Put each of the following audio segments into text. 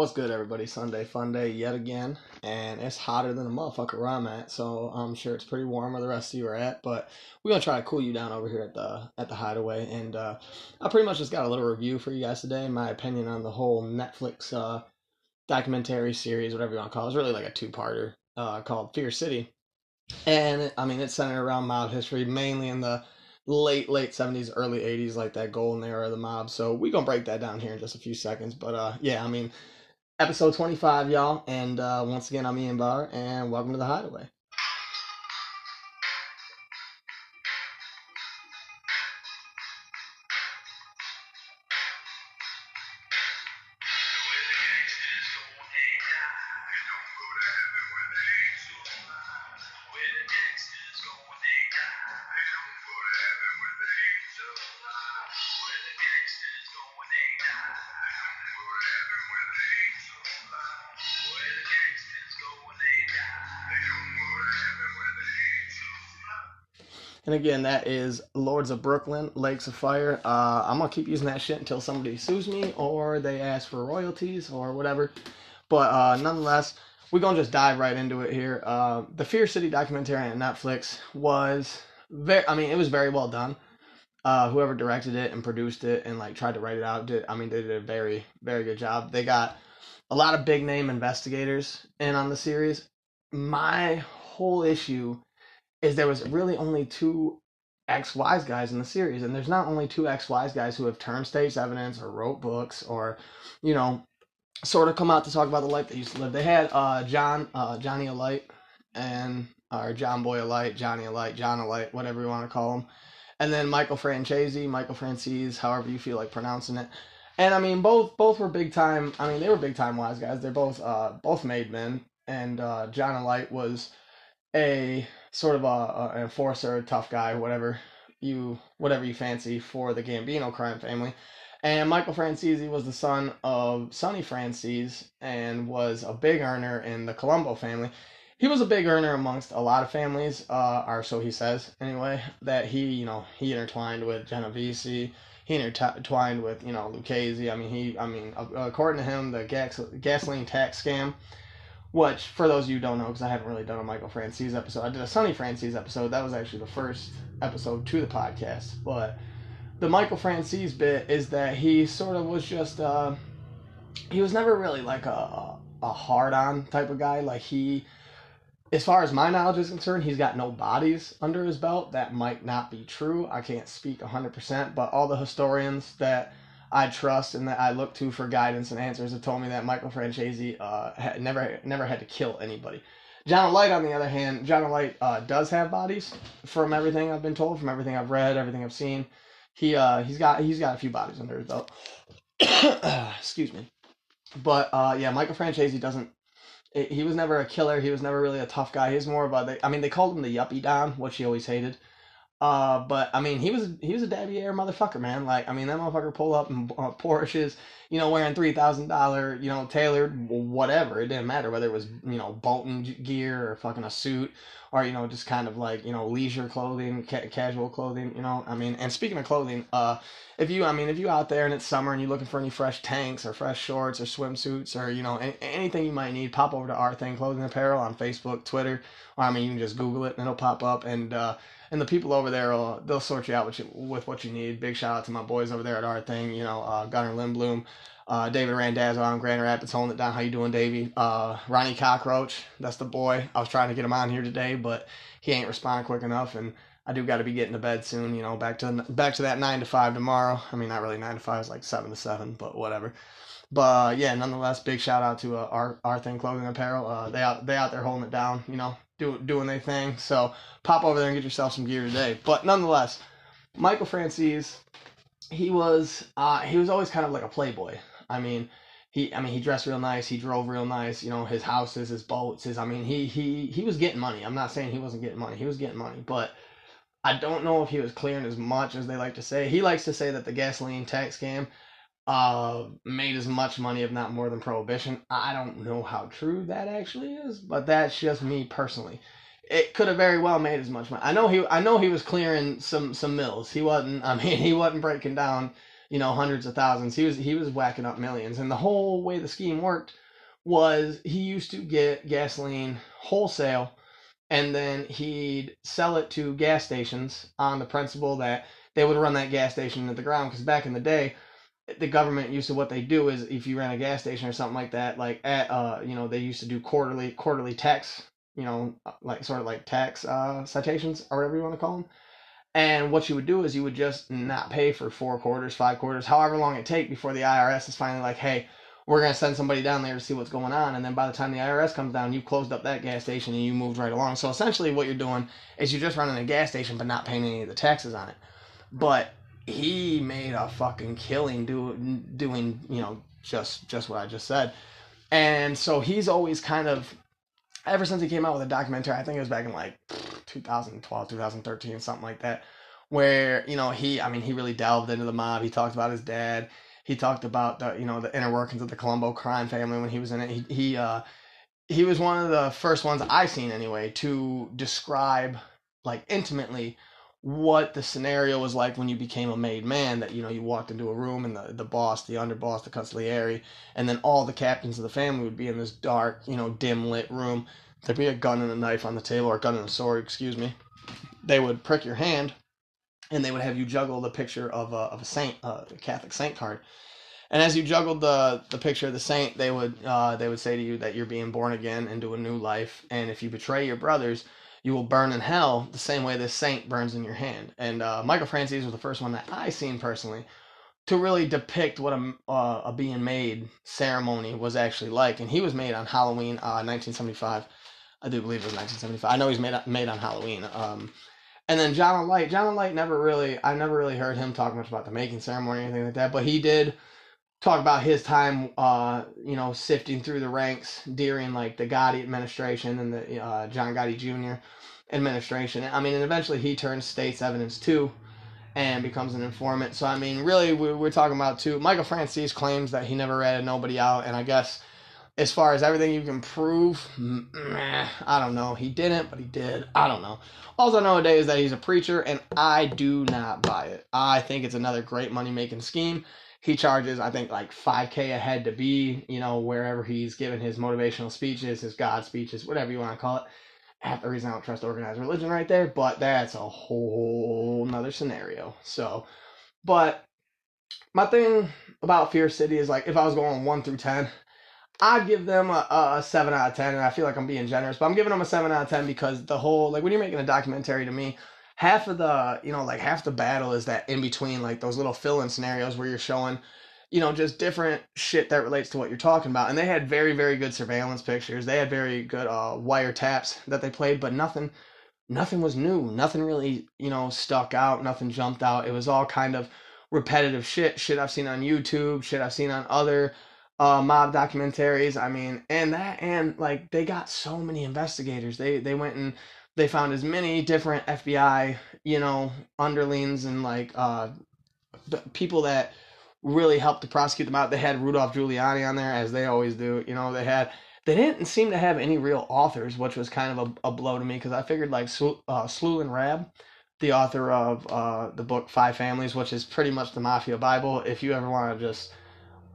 What's good, everybody? Sunday fun day yet again, and it's hotter than a motherfucker where I'm at. So I'm sure it's pretty warm where the rest of you are at, but we're gonna try to cool you down over here at the at the Hideaway. And uh, I pretty much just got a little review for you guys today, my opinion on the whole Netflix uh, documentary series, whatever you want to call it. It's really like a two-parter uh, called Fear City, and I mean it's centered around mob history, mainly in the late late 70s early 80s like that golden era of the mob so we gonna break that down here in just a few seconds but uh yeah i mean episode 25, y'all. And uh, once again, I'm Ian Barr, and welcome to the Hideaway. And again, that is Lords of Brooklyn, Lakes of Fire. Uh, I'm gonna keep using that shit until somebody sues me or they ask for royalties or whatever. But uh, nonetheless, we're gonna just dive right into it here. Uh, the Fear City documentary on Netflix was very. I mean, it was very well done. Uh, whoever directed it and produced it and like tried to write it out did. I mean, they did a very very good job. They got a lot of big name investigators in on the series. My whole issue is there was really only two X Wise guys in the series, and there's not only two X Wise guys who have turned state's evidence or wrote books or, you know, sort of come out to talk about the life they used to live. They had uh, John uh, Johnny Alite and or John Boy Alite, Johnny Alite, John Alite, whatever you want to call him, and then Michael Franzese, Michael Francis, however you feel like pronouncing it. And I mean, both both were big time. I mean, they were big time wise guys. They're both uh, both made men, and uh, John Alite was a sort of a, an enforcer, a tough guy, whatever you whatever you fancy for the Gambino crime family. And Michael Franzese was the son of Sonny Franzese and was a big earner in the Colombo family. He was a big earner amongst a lot of families, uh, or so he says anyway. That he, you know, he intertwined with Genovese. He intertwined with, you know, Lucchese. I mean, he, I mean, according to him, the gas, gasoline tax scam which, for those of you who don't know, because I haven't really done a Michael Francis episode, I did a Sonny Francis episode. That was actually the first episode to the podcast. But the Michael Francis bit is that he sort of was just, uh, he was never really like a, a hard on type of guy. Like, he, as far as my knowledge is concerned, he's got no bodies under his belt. That might not be true. I can't speak 100%, but all the historians that I trust and that I look to for guidance and answers have told me that Michael Franzese uh, had never never had to kill anybody. John Alite, on the other hand, John Alite uh, does have bodies from everything I've been told, from everything I've read, everything I've seen. He uh, he's got he's got a few bodies under his belt. Excuse me, but uh, yeah, Michael Franzese doesn't. He was never a killer. He was never really a tough guy. He's more of a. I mean, they called him the Yuppie Don, which he always hated. Uh, but I mean, he was he was a Dabby Air motherfucker, man. Like, I mean, that motherfucker pulled up in uh, Porsches, you know, wearing three thousand dollar, you know, tailored whatever. It didn't matter whether it was you know Bolton gear or fucking a suit or you know just kind of like you know leisure clothing, ca- casual clothing. You know, I mean, and speaking of clothing, uh, if you, I mean, if you out there and it's summer and you're looking for any fresh tanks or fresh shorts or swimsuits or you know any, anything you might need, pop over to Our Thing Clothing Apparel on Facebook, Twitter, or I mean, you can just Google it and it'll pop up and. uh and the people over there will they'll sort you out with, you, with what you need. Big shout out to my boys over there at our thing. You know, uh, Gunnar Lindblom, uh, David Randazzo on Grand Rapids holding it down. How you doing, Davey? Uh, Ronnie Cockroach, that's the boy. I was trying to get him on here today, but he ain't responding quick enough, and I do got to be getting to bed soon. You know, back to back to that nine to five tomorrow. I mean, not really nine to five. It's like seven to seven, but whatever. But uh, yeah, nonetheless, big shout out to uh, our our thing clothing apparel. Uh, they out they out there holding it down. You know, do, doing their thing. So pop over there and get yourself some gear today. But nonetheless, Michael Francis, he was uh, he was always kind of like a playboy. I mean, he I mean he dressed real nice, he drove real nice. You know, his houses, his boats, his I mean he he he was getting money. I'm not saying he wasn't getting money. He was getting money, but. I don't know if he was clearing as much as they like to say. He likes to say that the gasoline tax scam uh, made as much money, if not more, than Prohibition. I don't know how true that actually is, but that's just me personally. It could have very well made as much money. I know he, I know he was clearing some some mills. He wasn't. I mean, he wasn't breaking down, you know, hundreds of thousands. He was he was whacking up millions. And the whole way the scheme worked was he used to get gasoline wholesale and then he'd sell it to gas stations on the principle that they would run that gas station into the ground because back in the day the government used to what they do is if you ran a gas station or something like that like at uh you know they used to do quarterly quarterly tax you know like sort of like tax uh citations or whatever you want to call them and what you would do is you would just not pay for four quarters five quarters however long it take before the irs is finally like hey we're to send somebody down there to see what's going on. And then by the time the IRS comes down, you've closed up that gas station and you moved right along. So essentially, what you're doing is you're just running a gas station but not paying any of the taxes on it. But he made a fucking killing do, doing, you know, just just what I just said. And so he's always kind of, ever since he came out with a documentary, I think it was back in like 2012, 2013, something like that, where, you know, he, I mean, he really delved into the mob. He talked about his dad he talked about the you know the inner workings of the Colombo crime family when he was in it. He he uh, he was one of the first ones I seen anyway to describe like intimately what the scenario was like when you became a made man that you know you walked into a room and the, the boss the underboss the consigliere and then all the captains of the family would be in this dark you know dim lit room there'd be a gun and a knife on the table or a gun and a sword excuse me they would prick your hand and they would have you juggle the picture of a, of a saint, uh, a Catholic saint card. And as you juggled the the picture of the saint, they would uh, they would say to you that you're being born again into a new life, and if you betray your brothers, you will burn in hell the same way this saint burns in your hand. And uh, Michael Francis was the first one that I seen personally to really depict what a, uh, a being made ceremony was actually like. And he was made on Halloween, 1975. Uh, I do believe it was 1975. I know he's made made on Halloween. Um, and then John Alite, John Alite never really, I never really heard him talk much about the making ceremony or anything like that, but he did talk about his time, uh, you know, sifting through the ranks during like the Gotti administration and the uh, John Gotti Jr. administration. I mean, and eventually he turns state's evidence too and becomes an informant. So, I mean, really, we, we're talking about too. Michael Francis claims that he never ratted nobody out, and I guess as far as everything you can prove, meh, I don't know. He didn't, but he did. I don't know. All I know today is that he's a preacher, and I do not buy it. I think it's another great money making scheme. He charges, I think, like 5K a head to be, you know, wherever he's giving his motivational speeches, his God speeches, whatever you want to call it. Half the reason I don't trust organized religion right there, but that's a whole nother scenario. So, but my thing about Fear City is like if I was going 1 through 10, I'd give them a, a, seven out of ten, and I feel like I'm being generous, but I'm giving them a seven out of ten because the whole like when you're making a documentary to me, half of the you know like half the battle is that in between like those little fill-in scenarios where you're showing you know just different shit that relates to what you're talking about. And they had very very good surveillance pictures. They had very good uh wiretaps that they played but nothing nothing was new. Nothing really you know stuck out. Nothing jumped out. It was all kind of repetitive shit. Shit i've seen on youtube. Shit i've seen on other uh, mob documentaries. I mean, and that and like they got so many investigators. They they went and they found as many different FBI, you know, underlings and like uh, people that really helped to prosecute them out. They had Rudolph Giuliani on there as they always do. You know, they had they didn't seem to have any real authors, which was kind of a, a blow to me because I figured like uh, Selwyn Raab, the author of uh, the book Five Families, which is pretty much the Mafia Bible. If you ever want to just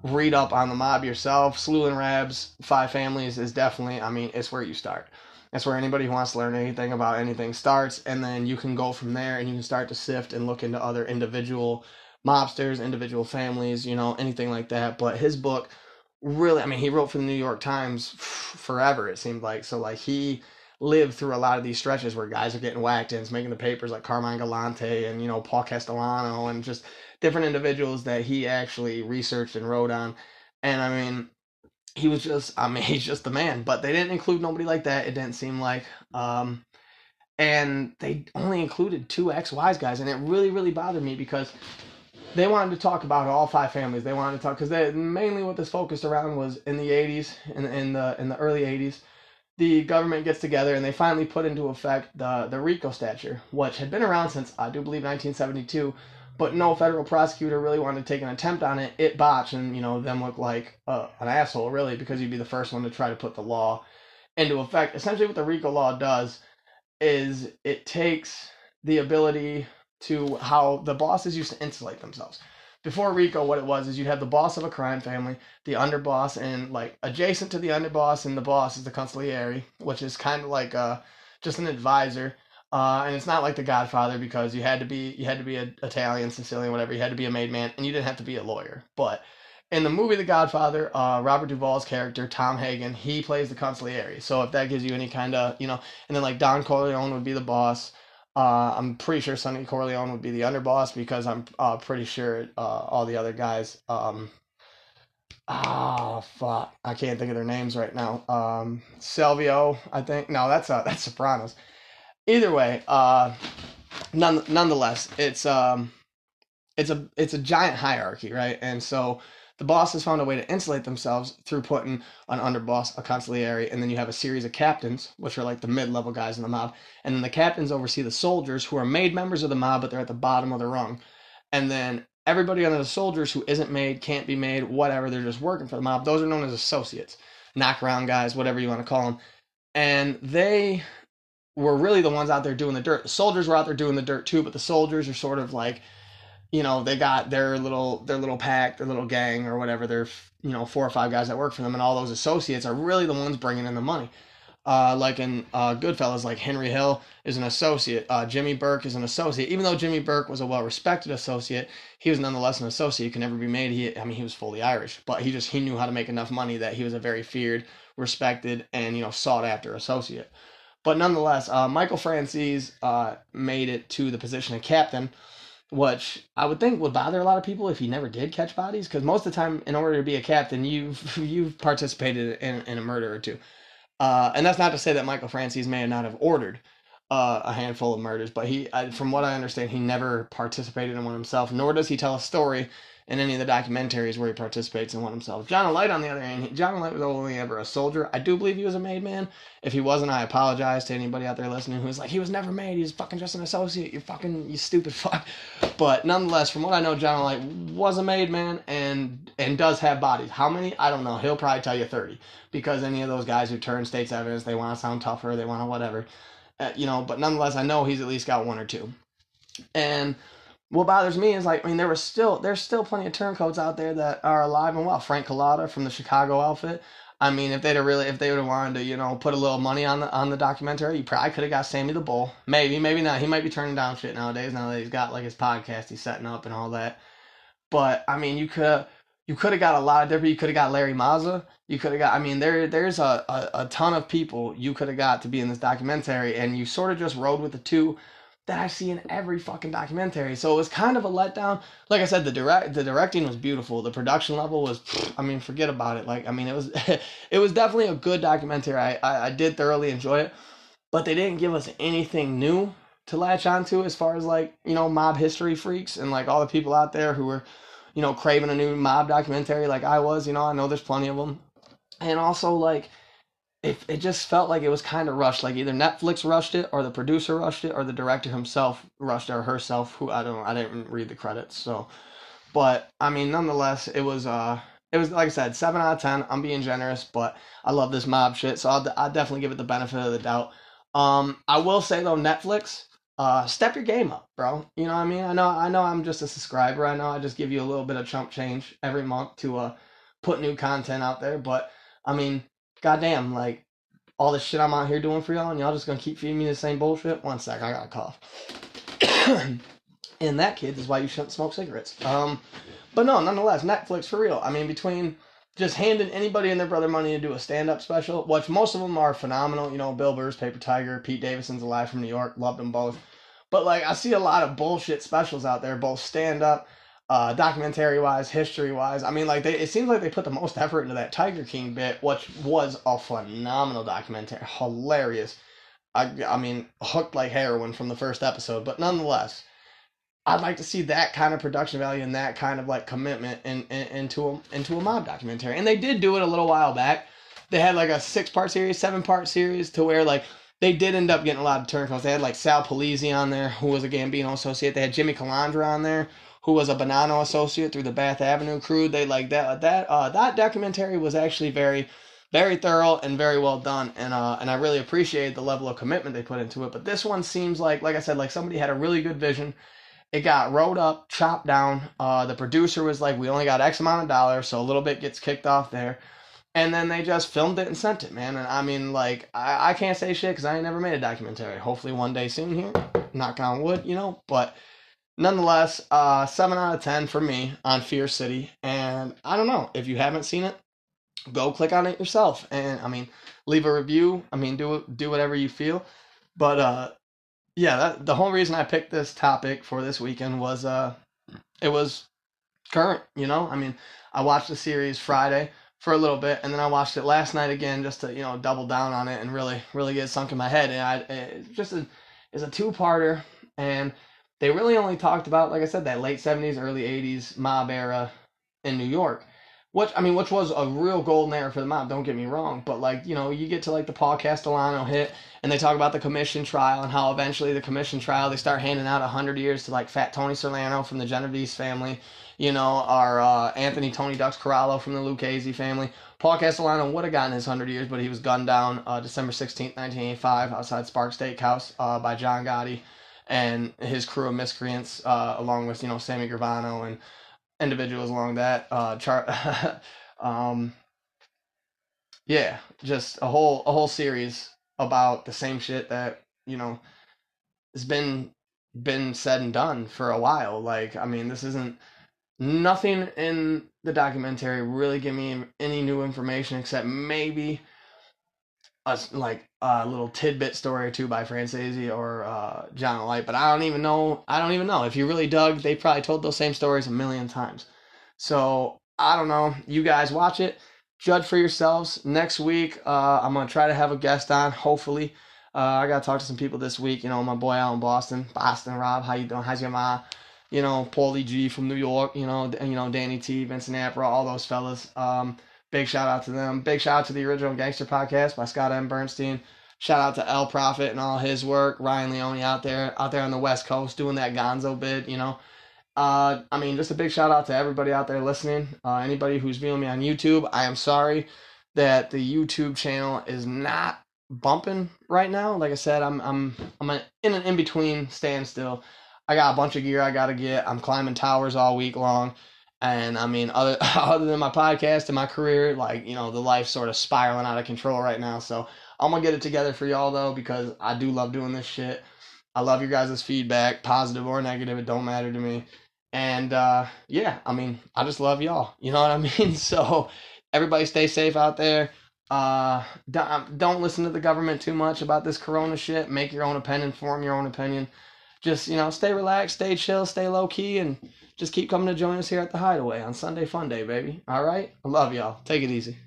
read up on the mob yourself. Selwyn Raab's Five Families is definitely, I mean, it's where you start. That's where anybody who wants to learn anything about anything starts, and then you can go from there and you can start to sift and look into other individual mobsters, individual families, you know, anything like that. But his book really, I mean, he wrote for the New York Times forever, it seemed like. So, like, he lived through a lot of these stretches where guys are getting whacked and it's making the papers like Carmine Galante and, you know, Paul Castellano and just different individuals that he actually researched and wrote on. And I mean, he was just, I mean, he's just the man. But they didn't include nobody like that. It didn't seem like. Um, and they only included two ex-wise guys, and it really, really bothered me because they wanted to talk about all five families. They wanted to talk because mainly what this focused around was in the '80s, in, in the in the early '80s, the government gets together and they finally put into effect the the RICO statute, which had been around since I do believe 1972, but no federal prosecutor really wanted to take an attempt on it. It botched, and you know them look like uh, an asshole, really, because you'd be the first one to try to put the law into effect. Essentially, what the RICO law does is it takes the ability to how the bosses used to insulate themselves. before Rico, what it was is you'd have the boss of a crime family, the underboss, and like adjacent to the underboss and the boss is the consigliere, which is kind of like uh just an advisor. Uh, and it's not like The Godfather because you had to be you had to be a Italian, Sicilian, whatever. You had to be a made man, and you didn't have to be a lawyer. But in the movie The Godfather, uh, Robert Duvall's character Tom Hagen, he plays the consigliere. So if that gives you any kind of you know, and then like Don Corleone would be the boss. Uh, I'm pretty sure Sonny Corleone would be the underboss because I'm uh, pretty sure uh, all the other guys. Um, ah, fuck, I can't think of their names right now. Um, Silvio, I think. No, that's uh, that's Sopranos. Either way, uh, none, nonetheless, it's um, it's a it's a giant hierarchy, right? And so the boss has found a way to insulate themselves through putting an underboss, a consigliere, and then you have a series of captains, which are like the mid-level guys in the mob, and then the captains oversee the soldiers who are made members of the mob, but they're at the bottom of the rung, and then everybody under the soldiers who isn't made, can't be made, whatever, they're just working for the mob. Those are known as associates, knockaround guys, whatever you want to call them, and they were really the ones out there doing the dirt. The soldiers were out there doing the dirt too, but the soldiers are sort of like you know they got their little their little pack their little gang or whatever their you know four or five guys that work for them and all those associates are really the ones bringing in the money uh, like in uh, Goodfellas, like Henry Hill is an associate. Uh, Jimmy Burke is an associate. Even though Jimmy Burke was a well-respected associate, he was nonetheless an associate. He could never be made. He, I mean, he was fully Irish, but he just he knew how to make enough money that he was a very feared, respected, and you know sought after associate. But nonetheless, uh, Michael Francis uh, made it to the position of captain which I would think would bother a lot of people if he never did catch bodies, because most of the time, in order to be a captain, you've you've participated in, in a murder or two, uh, and that's not to say that Michael Francis may not have ordered uh, a handful of murders, but he, I, from what I understand, he never participated in one himself. Nor does he tell a story in any of the documentaries where he participates in one himself. John Alite, on the other hand, John Alite was only ever a soldier. I do believe he was a made man. If he wasn't, I apologize to anybody out there listening who's like, he was never made. He's fucking just an associate. You fucking, you stupid fuck. But nonetheless, from what I know, John Alite was a made man and and does have bodies. How many? I don't know. He'll probably tell you 30 because any of those guys who turn state's evidence, they want to sound tougher, they want to whatever. Uh, you know, but nonetheless, I know he's at least got one or two. And what bothers me is like I mean there was still there's still plenty of turncoats out there that are alive and well. Frank Cullotta from the Chicago outfit. I mean, if they'd have really, if they would have wanted to, you know, put a little money on the on the documentary, you probably could have got Sammy the Bull. Maybe, maybe not. He might be turning down shit nowadays. Now that he's got like his podcast he's setting up and all that. But I mean, you could you could have got a lot of different. You could have got Larry Mazza. You could have got. I mean, there there's a, a, a ton of people you could have got to be in this documentary, and you sort of just rode with the two that I see in every fucking documentary. So it was kind of a letdown. Like I said, the direct the directing was beautiful. The production level was, I mean, forget about it. Like I mean, it was it was definitely a good documentary. I, I, I did thoroughly enjoy it, but they didn't give us anything new to latch onto as far as like you know mob history freaks and like all the people out there who were you know craving a new mob documentary like I was. You know, I know there's plenty of them, and also like it, it just felt like it was kind of rushed. Like either Netflix rushed it, or the producer rushed it, or the director himself rushed it, or herself. Who I don't know. I didn't read the credits. So, but I mean, nonetheless, it was uh, it was like I said, seven out of ten. I'm being generous, but I love this mob shit, so I'll, I'll definitely give it the benefit of the doubt. Um, I will say though, Netflix, uh, step your game up, bro. You know what I mean? I know, I know, I'm just a subscriber. I know I just give you a little bit of chump change every month to uh put new content out there, but I mean goddamn, like all this shit I'm out here doing for y'all, and y'all just gonna keep feeding me the same bullshit. One sec, I got a cough. and that, kids, is why you shouldn't smoke cigarettes. Um, but no, nonetheless, Netflix for real. I mean, between just handing anybody and their brother money to do a stand-up special, which most of them are phenomenal. You know, Bill Burr's Paper Tiger, Pete Davidson's Alive from New York, loved them both. But like, I see a lot of bullshit specials out there, both stand-up uh, documentary wise, history wise. I mean, like they, it seems like they put the most effort into that Tiger King bit, which was a phenomenal documentary, hilarious. I, I mean, hooked like heroin from the first episode, but nonetheless, I'd like to see that kind of production value and that kind of like commitment in, in, into a into a mob documentary. And they did do it a little while back. They had like a six part series, seven part series, to where like they did end up getting a lot of turncoats. They had like Sal Polisi on there, who was a Gambino associate. They had Jimmy Calandra on there, who was a Bonanno associate through the Bath Avenue crew. They like that that uh, that documentary was actually very very thorough and very well done and uh and I really appreciate the level of commitment they put into it. But this one seems like like I said like somebody had a really good vision. it got wrote up, chopped down. Uh, the producer was like, "We only got X amount of dollars, so a little bit gets kicked off there." And then they just filmed it and sent it, man. And I mean, like, I, I can't say shit because I ain't never made a documentary. Hopefully, one day soon here. Knock on wood, you know. But nonetheless, uh, seven out of ten for me on Fear City. And I don't know if you haven't seen it, go click on it yourself. And I mean, leave a review. I mean, do do whatever you feel. But uh, yeah, that, the whole reason I picked this topic for this weekend was uh, it was current. You know, I mean, I watched the series Friday for a little bit, and then I watched it last night again just to you know double down on it and really really get sunk in my head. And I it just a, it's a two parter, and they really only talked about like I said that late seventies, early eighties mob era in New York. Which I mean, which was a real golden era for the mob. Don't get me wrong, but like you know, you get to like the Paul Castellano hit, and they talk about the commission trial and how eventually the commission trial they start handing out hundred years to like Fat Tony Salerno from the Genovese family, you know, or uh, Anthony Tony Ducks Corallo from the Lucchese family. Paul Castellano would have gotten his hundred years, but he was gunned down uh, December sixteenth, nineteen eighty five, outside Spark Steakhouse uh, by John Gotti and his crew of miscreants, uh, along with you know Sammy Gravano and individuals along that. Uh, char- um, yeah, just a whole a whole series about the same shit that you know has been been said and done for a while. Like, I mean, this isn't nothing in the documentary really give me any new information except maybe a like a little tidbit story or two by Franzese or uh, John Alite, but I don't even know. I don't even know if you really dug. They probably told those same stories a million times. So I don't know. You guys watch it, judge for yourselves. Next week, uh, I'm gonna try to have a guest on. Hopefully, uh, I gotta talk to some people this week. You know, my boy out in Boston, Boston Rob. How you doing? How's your ma? You know, Paulie G from New York. You know, you know Danny T, Vincent Apra, all those fellas. Um, Big shout out to them. Big shout out to the original Gangster podcast by Scott M. Burnstein. Shout out to El Prophet and all his work. Ryan Leone out there, out there on the West Coast doing that Gonzo bit. You know, uh, I mean, just a big shout out to everybody out there listening. Uh, anybody who's viewing me on YouTube, I am sorry that the YouTube channel is not bumping right now. Like I said, I'm I'm I'm in an in between standstill. I got a bunch of gear I gotta get. I'm climbing towers all week long. And I mean, other other than my podcast and my career, like you know, the life sort of spiraling out of control right now. So I'm gonna get it together for y'all though, because I do love doing this shit. I love your guys' feedback, positive or negative. It don't matter to me. And uh, yeah, I mean, I just love y'all. You know what I mean? So everybody, stay safe out there. Uh, don't, don't listen to the government too much about this Corona shit. Make your own opinion, form your own opinion. Just you know, stay relaxed, stay chill, stay low key, and just keep coming to join us here at the Hideaway on Sunday Fun Day, baby. All right? I love y'all. Take it easy.